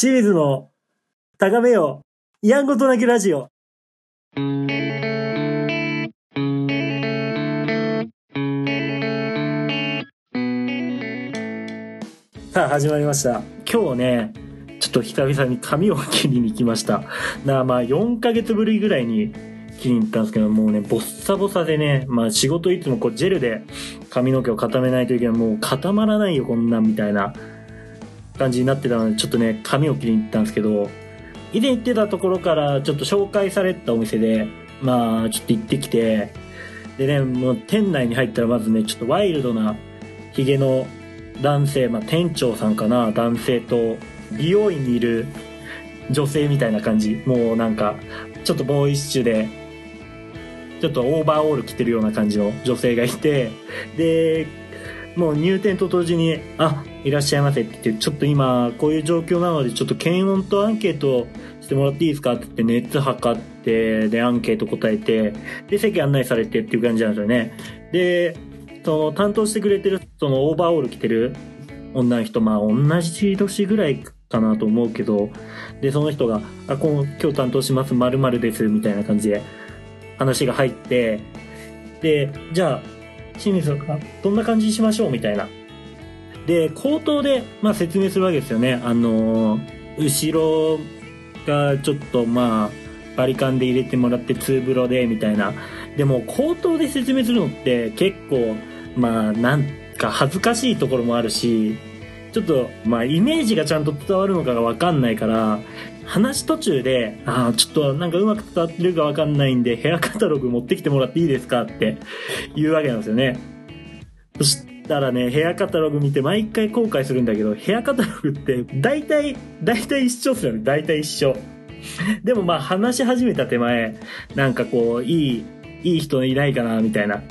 清水の高めよう、やんごとなきラジオ。さあ、始まりました。今日ね、ちょっと久々に髪を切りに来ました。なあ、まあ、4ヶ月ぶりぐらいに切りに行ったんですけど、もうね、ボッサボサでね、まあ、仕事いつもこう、ジェルで髪の毛を固めないといけない。もう固まらないよ、こんなん、みたいな感じになってたので、ちょっとね、髪を切りに行ったんですけど、以前行ってたところからちょっと紹介されたお店で、まあ、ちょっと行ってきて、でね、もう店内に入ったらまずね、ちょっとワイルドなヒゲの男性、まあ店長さんかな、男性と、美容院にいる女性みたいな感じ。もうなんか、ちょっとボーイッシュで、ちょっとオーバーオール着てるような感じの女性がいて、で、もう入店と同時に、あ、いらっしゃいませって言って、ちょっと今、こういう状況なので、ちょっと検温とアンケートしてもらっていいですかって言って、熱測って、で、アンケート答えて、で、席案内されてっていう感じなんですよね。で、その、担当してくれてる、その、オーバーオール着てる女の人、まあ、同じ年ぐらいかなと思うけど、で、その人が、あ、今日担当します、〇〇です、みたいな感じで、話が入って、で、じゃあ、清水さん、どんな感じにしましょうみたいな。で、口頭で、まあ、説明するわけですよね。あの後ろがちょっと、まあ、バリカンで入れてもらってツーブロで、みたいな。でも、口頭で説明するのって結構、まあ、なんか恥ずかしいところもあるし、ちょっと、まあ、イメージがちゃんと伝わるのかがわかんないから、話途中で、ああ、ちょっとなんかうまく伝わってるかわかんないんで、ヘアカタログ持ってきてもらっていいですかって言うわけなんですよね。そしたらね、ヘアカタログ見て毎回後悔するんだけど、ヘアカタログって大体、大体一緒っすよね。大体一緒。でもまあ話し始めた手前、なんかこう、いい、いい人いないかな、みたいな。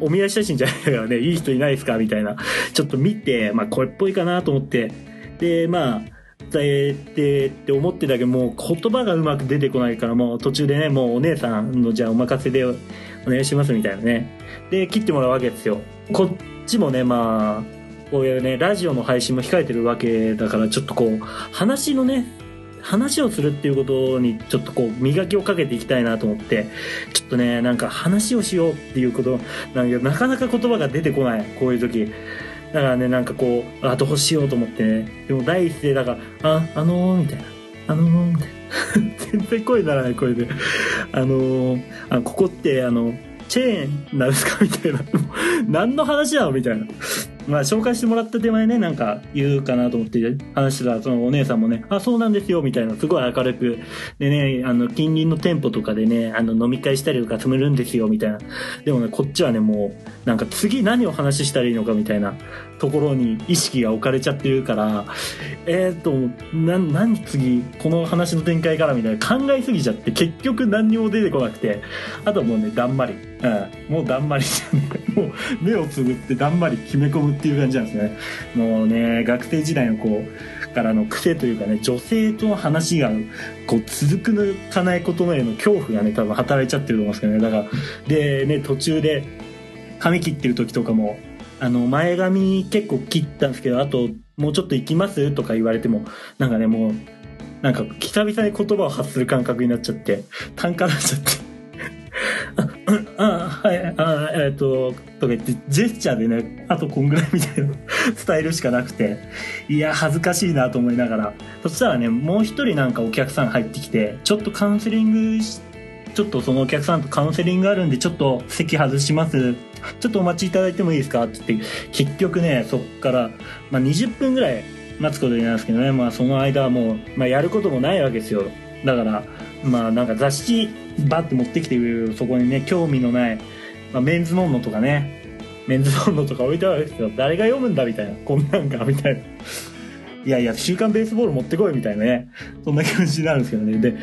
お見合い写真じゃないからね、いい人いないですかみたいな。ちょっと見て、まあこれっぽいかなと思って。で、まあ、伝えてって思ってたけど、もう言葉がうまく出てこないから、もう途中でね、もうお姉さんのじゃあお任せでお願いしますみたいなね。で、切ってもらうわけですよ。こちもね、まあ、こういうね、ラジオの配信も控えてるわけだから、ちょっとこう、話のね、話をするっていうことにちょっとこう磨きをかけていきたいなと思ってちょっとねなんか話をしようっていうことなんかなかなか言葉が出てこないこういう時。だからねなんかこうあどうしようと思ってねでも第一声だから「ああのー」みたいな「あのー」みたいな。全然声ならない声で「あのー、あここってあのチェーンなんですか?」みたいな 何の話なのみたいなまあ紹介してもらった手前ね、なんか言うかなと思って話したら、そのお姉さんもね、あ、そうなんですよ、みたいな、すごい明るく。でね、あの、近隣の店舗とかでね、あの、飲み会したりとかするんですよ、みたいな。でもね、こっちはね、もう、なんか次何を話したらいいのかみたいなところに意識が置かれちゃってるから、えーっと、な、何次、この話の展開からみたいな考えすぎちゃって、結局何にも出てこなくて、あともうね、だんまり。うん、もうだんまりしてね、もう目をつぶってだんまり決め込むっていう感じなんですね。もうね、学生時代のこう、からの癖というかね、女性との話が、こう、続くかないことへの恐怖がね、多分働いちゃってると思うんですけどね。だから、で、ね、途中で、髪切ってる時とかも、あの、前髪結構切ったんですけど、あと、もうちょっと行きますとか言われても、なんかね、もう、なんか、久々に言葉を発する感覚になっちゃって、単価になっちゃって。あ、あ、はい、あ、えっ、と、とか言って、ジェスチャーでね、あとこんぐらいみたいな伝えるしかなくて、いや、恥ずかしいなと思いながら、そしたらね、もう一人なんかお客さん入ってきて、ちょっとカウンセリングし、ちょっとそのお客さんとカウンセリングあるんで、ちょっと席外します。ちょっとお待ちいただいてもいいですかって言って、結局ね、そっから、まあ20分ぐらい待つことになるんですけどね、まあその間はもう、まあやることもないわけですよ。だから、まあなんか雑誌バッて持ってきてるそこにね、興味のない、まあ、メンズノンノとかね、メンズノンノとか置いてあるんですよ。誰が読むんだみたいな。こんなんか、みたいな。いやいや、週刊ベースボール持ってこいみたいなね。そんな感じになるんですけどね。で、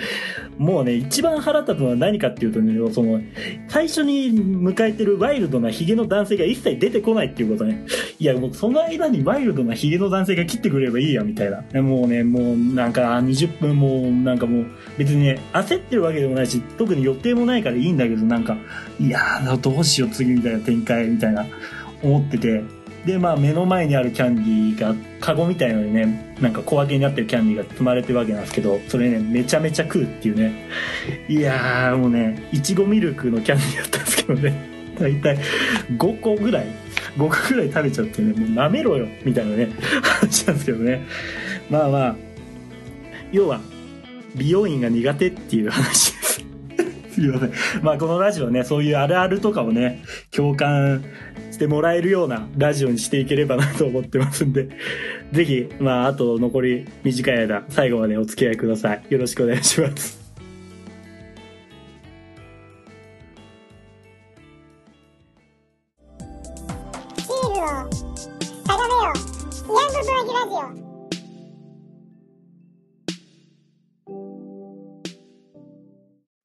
もうね、一番腹立つのは何かっていうとね、その、最初に迎えてるワイルドなヒゲの男性が一切出てこないっていうことね。いや、もうその間にワイルドなヒゲの男性が切ってくれればいいや、みたいな。もうね、もうなんか20分もうなんかもう別にね、焦ってるわけでもないし、特に予定もないからいいんだけど、なんか、いやー、どうしよう次みたいな展開みたいな思ってて。でまあ目の前にあるキャンディーがカゴみたいなのにねなんか小分けになってるキャンディーが積まれてるわけなんですけどそれねめちゃめちゃ食うっていうね。いやーもうねいちごミルクのキャンディーだったんですけどね。大体5個ぐらい5個ぐらい食べちゃってねもう舐めろよみたいなね話なんですけどね。まあまあ要は美容院が苦手っていう話です。すいません。まあこのラジオね、そういうあるあるとかをね、共感してもらえるようなラジオにしていければなと思ってますんで、ぜひ、まああと残り短い間、最後までお付き合いください。よろしくお願いします。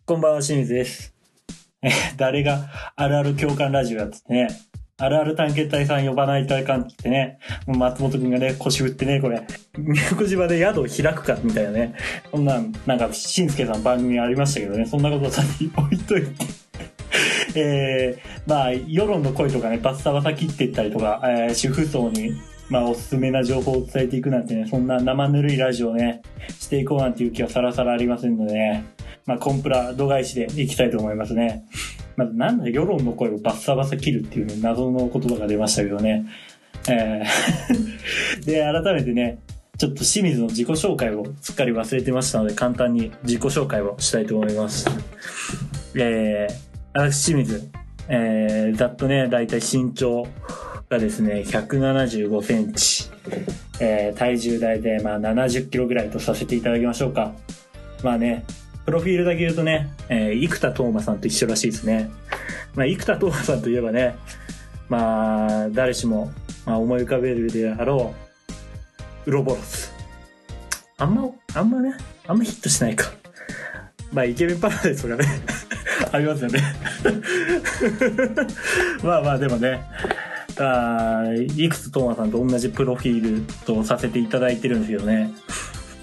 こんばんは、清水です。え、誰があるある共感ラジオやっててね、あるある探検隊さん呼ばないといかんってね、松本くんがね、腰振ってね、これ、宮古島で宿を開くか、みたいなね、そんな、なんか、しんすけさん番組ありましたけどね、そんなことさ置いといて。えー、まあ、世論の声とかね、バッサバサ切っていったりとか、えー、主婦層に、まあ、おすすめな情報を伝えていくなんてね、そんな生ぬるいラジオをね、していこうなんていう気はさらさらありませんのでね、まあ、コンプラ度外視でいきたいと思いますね。まず、なんで世論の声をバッサバサ切るっていうね、謎の言葉が出ましたけどね。えー で、改めてね、ちょっと清水の自己紹介をすっかり忘れてましたので、簡単に自己紹介をしたいと思います。えー、私清水、えー、ざっとね、だいたい身長がですね、175センチ、えー、体重大体まあ70キロぐらいとさせていただきましょうか。まあね、プロフィールだけ言うとね、えー、生田斗真さんと一緒らしいですね。まあ、生田斗真さんといえばね、まあ、誰しも、まあ、思い浮かべるであろう、ウロボロス。あんま、あんまね、あんまヒットしないか。まあ、イケメンパラダイスがね ありますよね まあまあ、でもね、あいくつトーマさんと同じプロフィールとさせていただいてるんですけどね。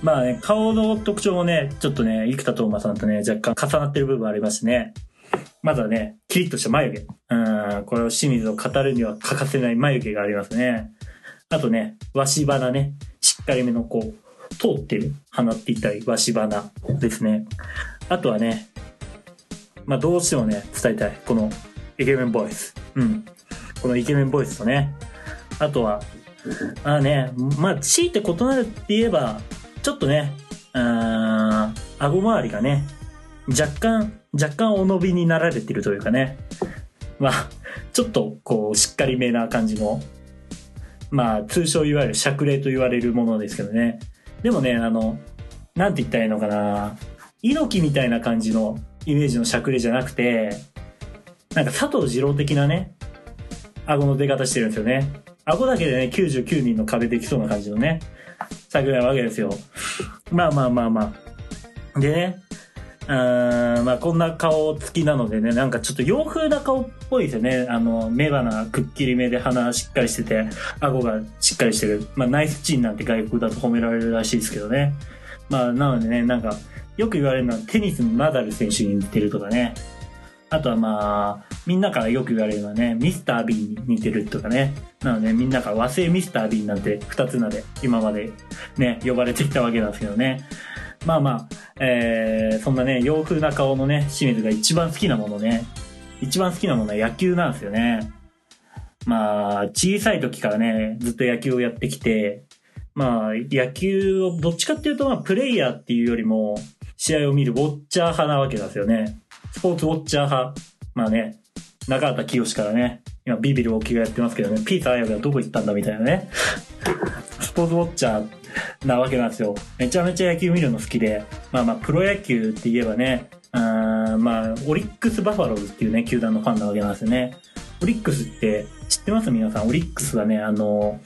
まあね、顔の特徴もね、ちょっとね、生田斗真さんとね、若干重なってる部分ありますね。まずはね、キリッとした眉毛。うん、これを清水を語るには欠かせない眉毛がありますね。あとね、わし花ね、しっかりめのこう、通ってる、鼻って言ったり、わし花ですね。あとはね、まあどうしてもね、伝えたい。このイケメンボイス。うん。このイケメンボイスとね、あとは、あね、まあ強いて異なるって言えば、ちょっとね、うん、顎周りがね、若干、若干お伸びになられてるというかね、まあ、ちょっとこう、しっかりめな感じの、まあ、通称いわゆるしゃくれと言われるものですけどね。でもね、あの、なんて言ったらいいのかな、猪木みたいな感じのイメージのしゃくれじゃなくて、なんか佐藤二郎的なね、顎の出方してるんですよね。顎だけでね、99人の壁できそうな感じのね。作なわけですよ。まあまあまあまあ。でね、うん、まあこんな顔つきなのでね、なんかちょっと洋風な顔っぽいですよね。あの、目鼻くっきり目で鼻しっかりしてて、顎がしっかりしてる。まあナイスチンなんて外国だと褒められるらしいですけどね。まあなのでね、なんか、よく言われるのはテニスのナダル選手に似てるとかね。あとはまあ、みんなからよく言われるのはね、ミスター・ビーに似てるとかね。なので、みんなから和製ミスター・ビーンなんて二つ名で今までね、呼ばれてきたわけなんですけどね。まあまあ、えー、そんなね、洋風な顔のね、清水が一番好きなものね、一番好きなものは野球なんですよね。まあ、小さい時からね、ずっと野球をやってきて、まあ、野球をどっちかっていうと、まあ、プレイヤーっていうよりも、試合を見るウォッチャー派なわけですよね。スポーツウォッチャー派。まあね、中畑清からね、今ビビる大きがやってますけどね、ピーター綾部はどこ行ったんだみたいなね。スポーツウォッチャーなわけなんですよ。めちゃめちゃ野球見るの好きで、まあまあプロ野球って言えばね、あまあ、オリックス・バファローズっていうね、球団のファンなわけなんですよね。オリックスって知ってます？皆さん。オリックスはね、あの、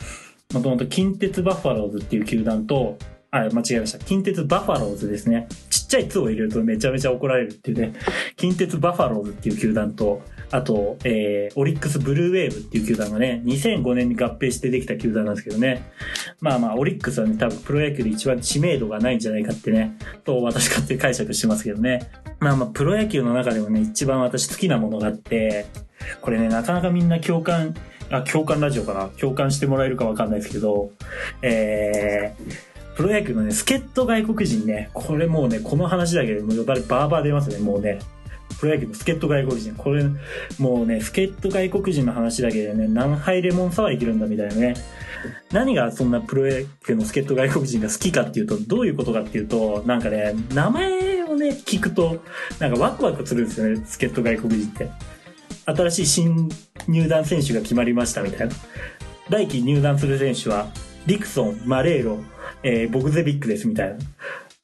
もともと近鉄バッファローズっていう球団と、あ、間違えました。近鉄バファローズですね。ちっちゃい「つ」を入れるとめちゃめちゃ怒られるっていうね。近鉄バファローズっていう球団と、あと、えー、オリックスブルーウェーブっていう球団がね、2005年に合併してできた球団なんですけどね。まあまあ、オリックスはね、多分プロ野球で一番知名度がないんじゃないかってね、と私勝手に解釈してますけどね。まあまあ、プロ野球の中でもね、一番私好きなものがあって、これね、なかなかみんな共感あ、共感ラジオかな？共感してもらえるかわかんないですけど、えー、プロ野球のね、助っ人外国人ね、これもうね、この話だけでもう呼ばれバーバー出ますね、もうね。プロ野球の助っ人外国人。これ、もうね、助っ人外国人の話だけでね、何杯レモンサワーいけるんだみたいなね。何がそんなプロ野球の助っ人外国人が好きかっていうと、どういうことかっていうと、なんかね、名前をね、聞くと、なんかワクワクするんですよね、助っ人外国人って。新しい新入団選手が決まりましたみたいな。来季入団する選手は、リクソン、マレーロ、えー、ボグゼビックですみたいな。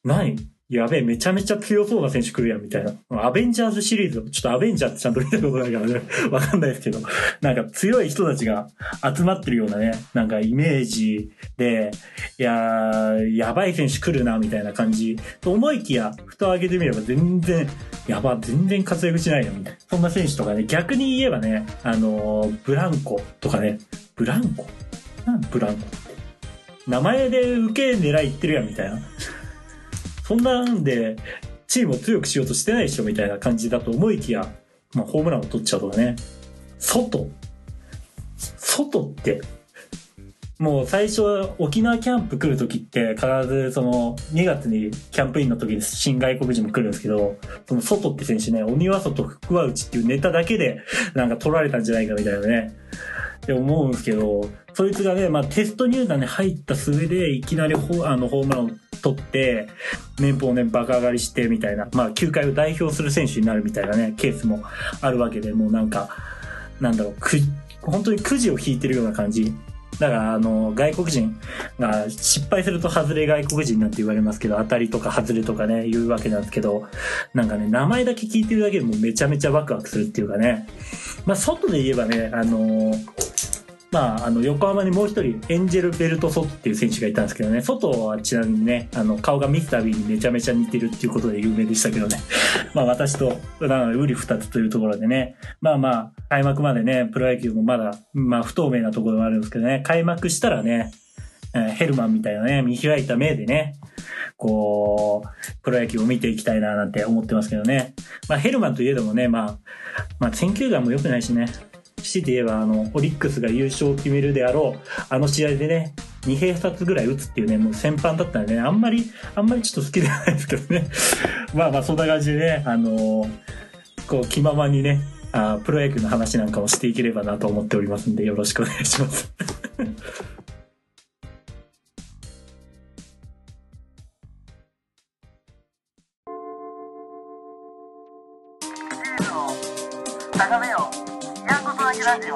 何？やべえ、めちゃめちゃ強そうな選手来るやん、みたいな。アベンジャーズシリーズ、ちょっとアベンジャーってちゃんと見たことないからね、わかんないですけど、なんか強い人たちが集まってるようなね、なんかイメージで、いやー、やばい選手来るな、みたいな感じ。と思いきや、蓋を開けてみれば全然、やば、全然活躍しないよ、みたいな。そんな選手とかね、逆に言えばね、あのー、ブランコとかね、ブランコ？なんブランコ？って。名前で受け狙いってるやん、みたいな。そんなんで、チームを強くしようとしてないでしょみたいな感じだと思いきや、まあ、ホームランを取っちゃうとかね。外外って、もう最初沖縄キャンプ来る時って必ずその2月にキャンプインの時に新外国人も来るんですけど、その外って選手ね、鬼は外、福は内っていうネタだけでなんか取られたんじゃないかみたいなね。って思うんですけど、そいつがね、まあテスト入団に入った末でいきなりホあのホームランを取って、年俸ね、バカ上がりしてみたいな、まあ、球界を代表する選手になるみたいなね、ケースもあるわけで、もうなんか、なんだろう、く、本当にくじを引いてるような感じ。だから、あの、外国人が失敗すると外れ外国人なんて言われますけど、当たりとか外れとかね、言うわけなんですけど、なんかね、名前だけ聞いてるだけでもめちゃめちゃワクワクするっていうかね。まあ、外で言えばね、あのまあ、あの、横浜にもう一人、エンジェル・ベルト・ソトっていう選手がいたんですけどね、外はちなみにね、あの、顔が見たびにめちゃめちゃ似てるっていうことで有名でしたけどね。まあ、私と、なので、ウリ二つというところでね、まあまあ、開幕までね、プロ野球もまだ、まあ、不透明なところもあるんですけどね、開幕したらね、ヘルマンみたいなね、見開いた目でね、こう、プロ野球を見ていきたいななんて思ってますけどね。まあ、ヘルマンといえどもね、まあ、まあ、選球眼も良くないしね、強いて言えば、あの、オリックスが優勝を決めるであろう、あの試合でね、2平2つぐらい打つっていうね、もう先般だったんでね、あんまり、あんまりちょっと好きではないですけどね。まあまあ、そんな感じでね、あのー、こう、気ままにね、あプロ野球の話なんかもしていければなと思っておりますんで、よろしくお願いします。高めよラジオ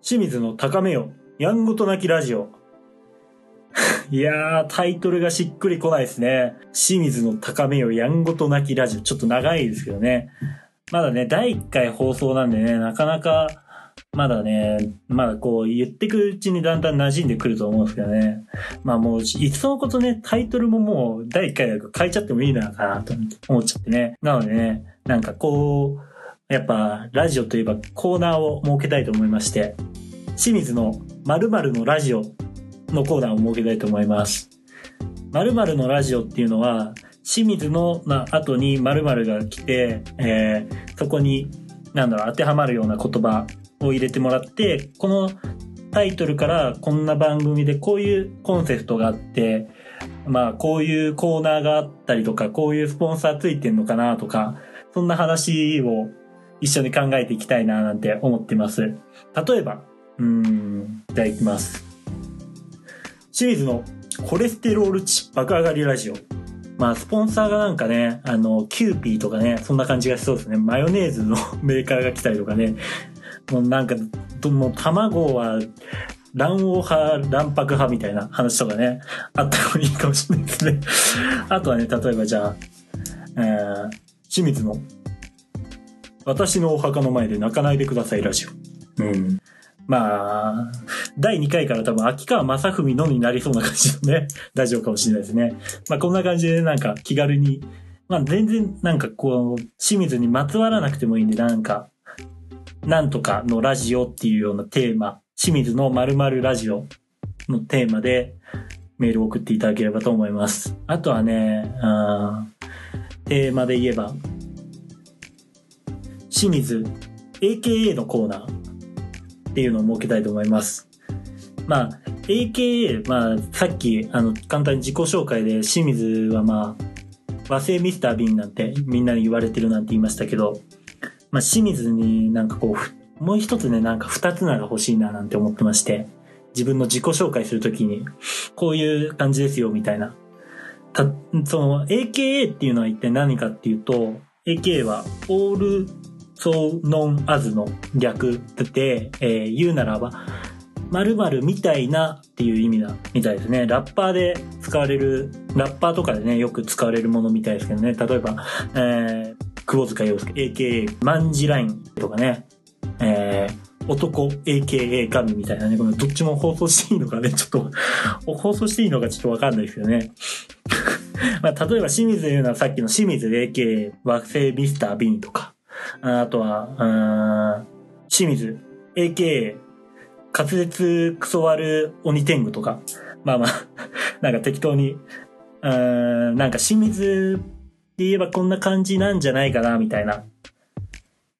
清水の高めよやんごとなきラジオ いやー、タイトルがしっくりこないですね。清水の高めよやんごとなきラジオ。ちょっと長いですけどね。まだね、第1回放送なんでね、なかなかまだね、まだこう言ってくうちにだんだん馴染んでくると思うんですけどね。まあもう、いっそのことね、タイトルももう第1回だから変えちゃってもいいのかなと思っちゃってね。なのでね、なんかこう、やっぱラジオといえばコーナーを設けたいと思いまして、清水の〇〇のラジオのコーナーを設けたいと思います。〇〇のラジオっていうのは、清水の、まあ、後に〇〇が来て、えー、そこに、なんだろう、当てはまるような言葉を入れてもらって、このタイトルからこんな番組でこういうコンセプトがあって、まあこういうコーナーがあったりとか、こういうスポンサーついてんのかなとか、そんな話を一緒に考えていきたいななんて思ってます。例えば、うん、じゃあいきます。清水のコレステロール値爆上がりラジオ。まあ、スポンサーがなんかね、あの、キューピーとかね、そんな感じがしそうですね。マヨネーズの メーカーが来たりとかね、もうなんか、もう卵は卵黄派、卵白派みたいな話とかね、あった方がいいかもしれないですね。あとはね、例えばじゃあ、えー、清水の、私のお墓の前で泣かないでくださいラジオ。うん。まあ、第2回から多分秋川正文のになりそうな感じのね、ラジオかもしれないですね。まあこんな感じでなんか気軽に、まあ全然なんかこう、清水にまつわらなくてもいいんで、なんか、なんとかのラジオっていうようなテーマ、清水の〇〇ラジオのテーマでメールを送っていただければと思います。あとはね、あテーマで言えば、清水 AKA のコーナーっていうのを設けたいと思います。まあ、AKA、まあ、さっき、あの、簡単に自己紹介で、清水はまあ、和製ミスター・ビンなんてみんなに言われてるなんて言いましたけど、まあ、清水になんかこう、もう一つね、なんか二つ名が欲しいななんて思ってまして、自分の自己紹介するときに、こういう感じですよ、みたいな。た、その、AKA っていうのは一体何かっていうと、AKA は、オール、そう、ノン、アズの略で、えー、言うならば、〇〇みたいなっていう意味だみたいですね。ラッパーで使われる、ラッパーとかでね、よく使われるものみたいですけどね。例えば、え、久保塚洋介、AKA マンジラインとかね、えー、男 AKA ガミみたいなね、このどっちも放送していいのかね、ちょっと放送していいのかちょっとわかんないですけどね。まあ、例えば清水で言うのはさっきの清水 AKA 惑星ミスター・ビンとか、あとは、清水 AKA 滑舌クソ悪鬼天狗とか、まあまあなんか適当に、うん、なんか清水で言えばこんな感じなんじゃないかな、みたいな。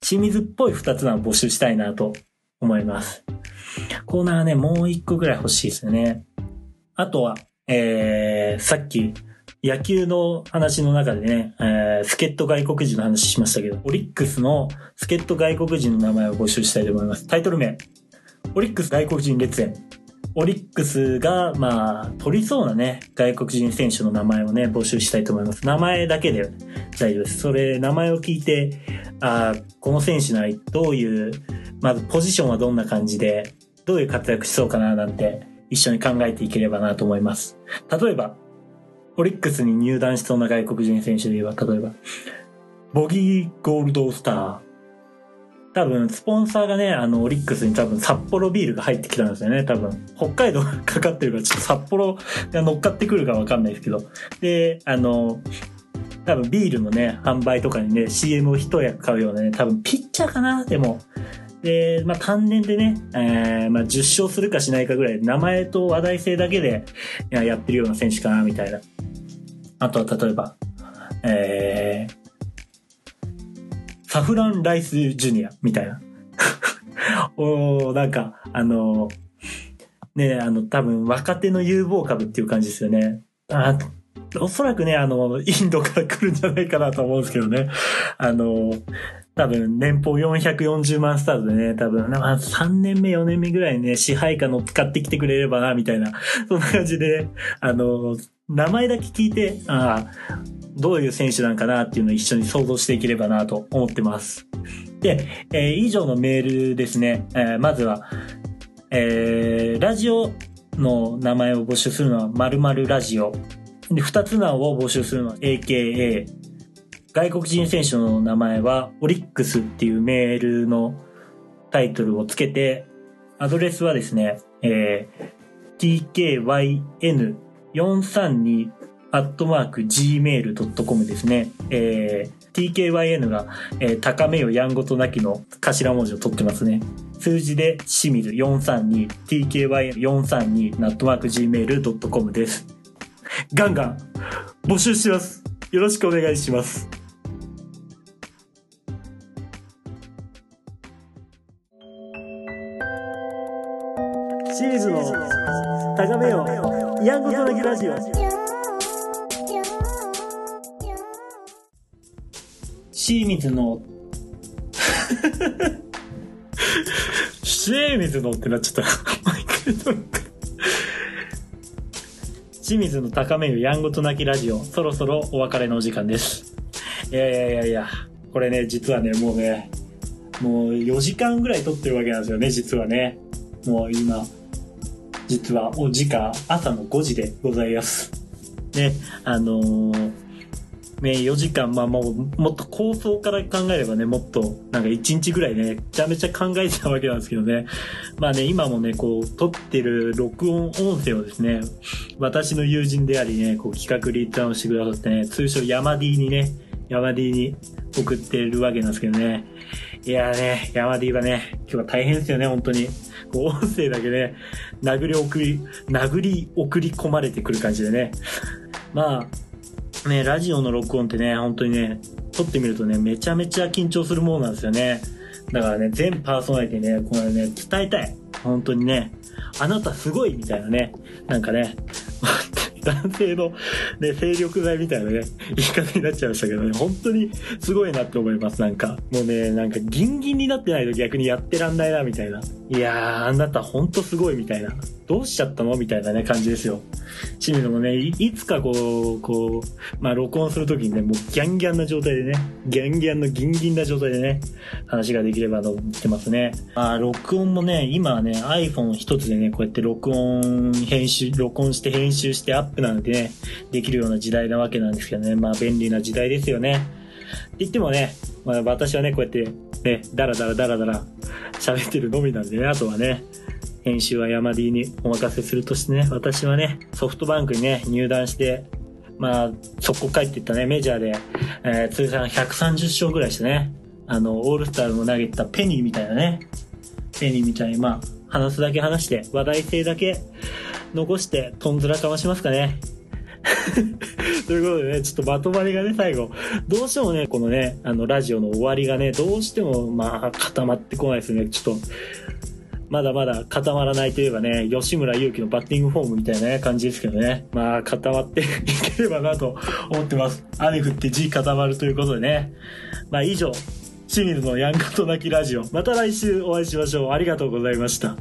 清水っぽい二つの募集したいなと思います。コーナーね、もう一個ぐらい欲しいですよね。あとは、えー、さっき、野球の話の中でね、えー、助っ人外国人の話しましたけど、オリックスの助っ人外国人の名前を募集したいと思います。タイトル名、オリックス外国人列演。オリックスが、まあ、取りそうなね、外国人選手の名前をね、募集したいと思います。名前だけで大丈夫です。それ、名前を聞いて、あこの選手ならどういう、まずポジションはどんな感じで、どういう活躍しそうかななんて、一緒に考えていければなと思います。例えば、オリックスに入団しそうな外国人選手で言えば、例えば、ボギー・ゴールドスター、多分、スポンサーがね、あの、オリックスに多分、札幌ビールが入ってきたんですよね、多分。北海道かかってるから、ちょっと札幌が乗っかってくるかわかんないですけど。で、あの、多分ビールのね、販売とかにね、CM を一役買うようなね、多分ピッチャーかな、でも。で、まあ、単年でね、えー、まあ、10勝するかしないかぐらい、名前と話題性だけでやってるような選手かな、みたいな。あとは、例えば、えー、サフランライスジュニアみたいな。おなんか、あの、ね、あの、多分若手の有望株っていう感じですよね。あおそらくね、あの、インドから来るんじゃないかなと思うんですけどね。あの、多分年俸440万スタートでね、多分、まあ、3年目、4年目ぐらいね、支配下乗っかってきてくれればな、みたいな、そんな感じで、あの、名前だけ聞いて、ああ、どういう選手なんかなっていうのを一緒に想像していければなと思ってます。で、えー、以上のメールですね。えー、まずは、えー、ラジオの名前を募集するのは〇〇ラジオ。で、二つ名を募集するのは AKA。外国人選手の名前はオリックスっていうメールのタイトルをつけて、アドレスはですね、えー、tkyn 432アットマーク gmail.com ですね。えー、TKYN が、えー、高めよやんごとなきの頭文字を取ってますね。数字で清水432、TKYN432、ナットマーク gmail.com です。ガンガン募集します。よろしくお願いします。ジオ。清水の 清水のってなっちゃった。清水の高めるやんごとなきラジオ、そろそろお別れのお時間です。いやいやいやいや、これね、実はね、もうね、もう4時間ぐらい撮ってるわけなんですよね、実はね。もう今、実はお時間朝の5時でございます。ね、あのーね、4時間、まあもう、もっと構想から考えればね、もっと、なんか1日ぐらいね、めちゃめちゃ考えてたわけなんですけどね。まあね、今もね、こう、撮ってる録音音声をですね、私の友人でありね、こう、企画リーダーをしてくださってね、通称ヤマディにね、ヤマディに送ってるわけなんですけどね。いやーね、ヤマディはね、今日は大変ですよね、本当に。こう、音声だけね、殴り送り、殴り送り込まれてくる感じでね。まあ、ね、ラジオの録音ってね、本当にね、撮ってみるとね、めちゃめちゃ緊張するものなんですよね。だからね、全パーソナリティね、これね、伝えたい。本当にね、あなたすごいみたいなね、なんかね、男性の、ね、精力剤みたいなね、言い方になっちゃいましたけどね、本当にすごいなって思います、なんか。もうね、なんかギンギンになってないと逆にやってらんないな、みたいな。いやー、あなた本当すごいみたいな。どうしちゃったのみたいなね、感じですよ。清水もねい、いつかこう、こう、まあ録音するときにね、もうギャンギャンな状態でね、ギャンギャンのギンギンな状態でね、話ができればと思ってますね。まあ録音もね、今はね、iPhone 一つでね、こうやって録音、編集、録音して編集してアップなんてね、できるような時代なわけなんですけどね、まあ便利な時代ですよね。って言ってもね、まあ私はね、こうやって、ね、ダラダラダラダラ喋ってるのみなんでね、あとはね、編集は山 D にお任せするとしてね、私はね、ソフトバンクにね、入団して、まあ、速攻帰っていったね、メジャーで、えー、通算130勝ぐらいしてね、あの、オールスターでも投げたペニーみたいなね、ペニーみたいに、まあ、話すだけ話して、話題性だけ残して、とんずらかましますかね。ということでね、ちょっとまとまりがね、最後、どうしてもね、このね、あの、ラジオの終わりがね、どうしても、まあ、固まってこないですね。ちょっと、まだまだ固まらないといえばね、吉村勇輝のバッティングフォームみたいな、感じですけどね。まあ、固まっていければなと思ってます。雨降って地固まるということでね。まあ、以上、清水のヤンカと泣きラジオ。また来週お会いしましょう。ありがとうございました。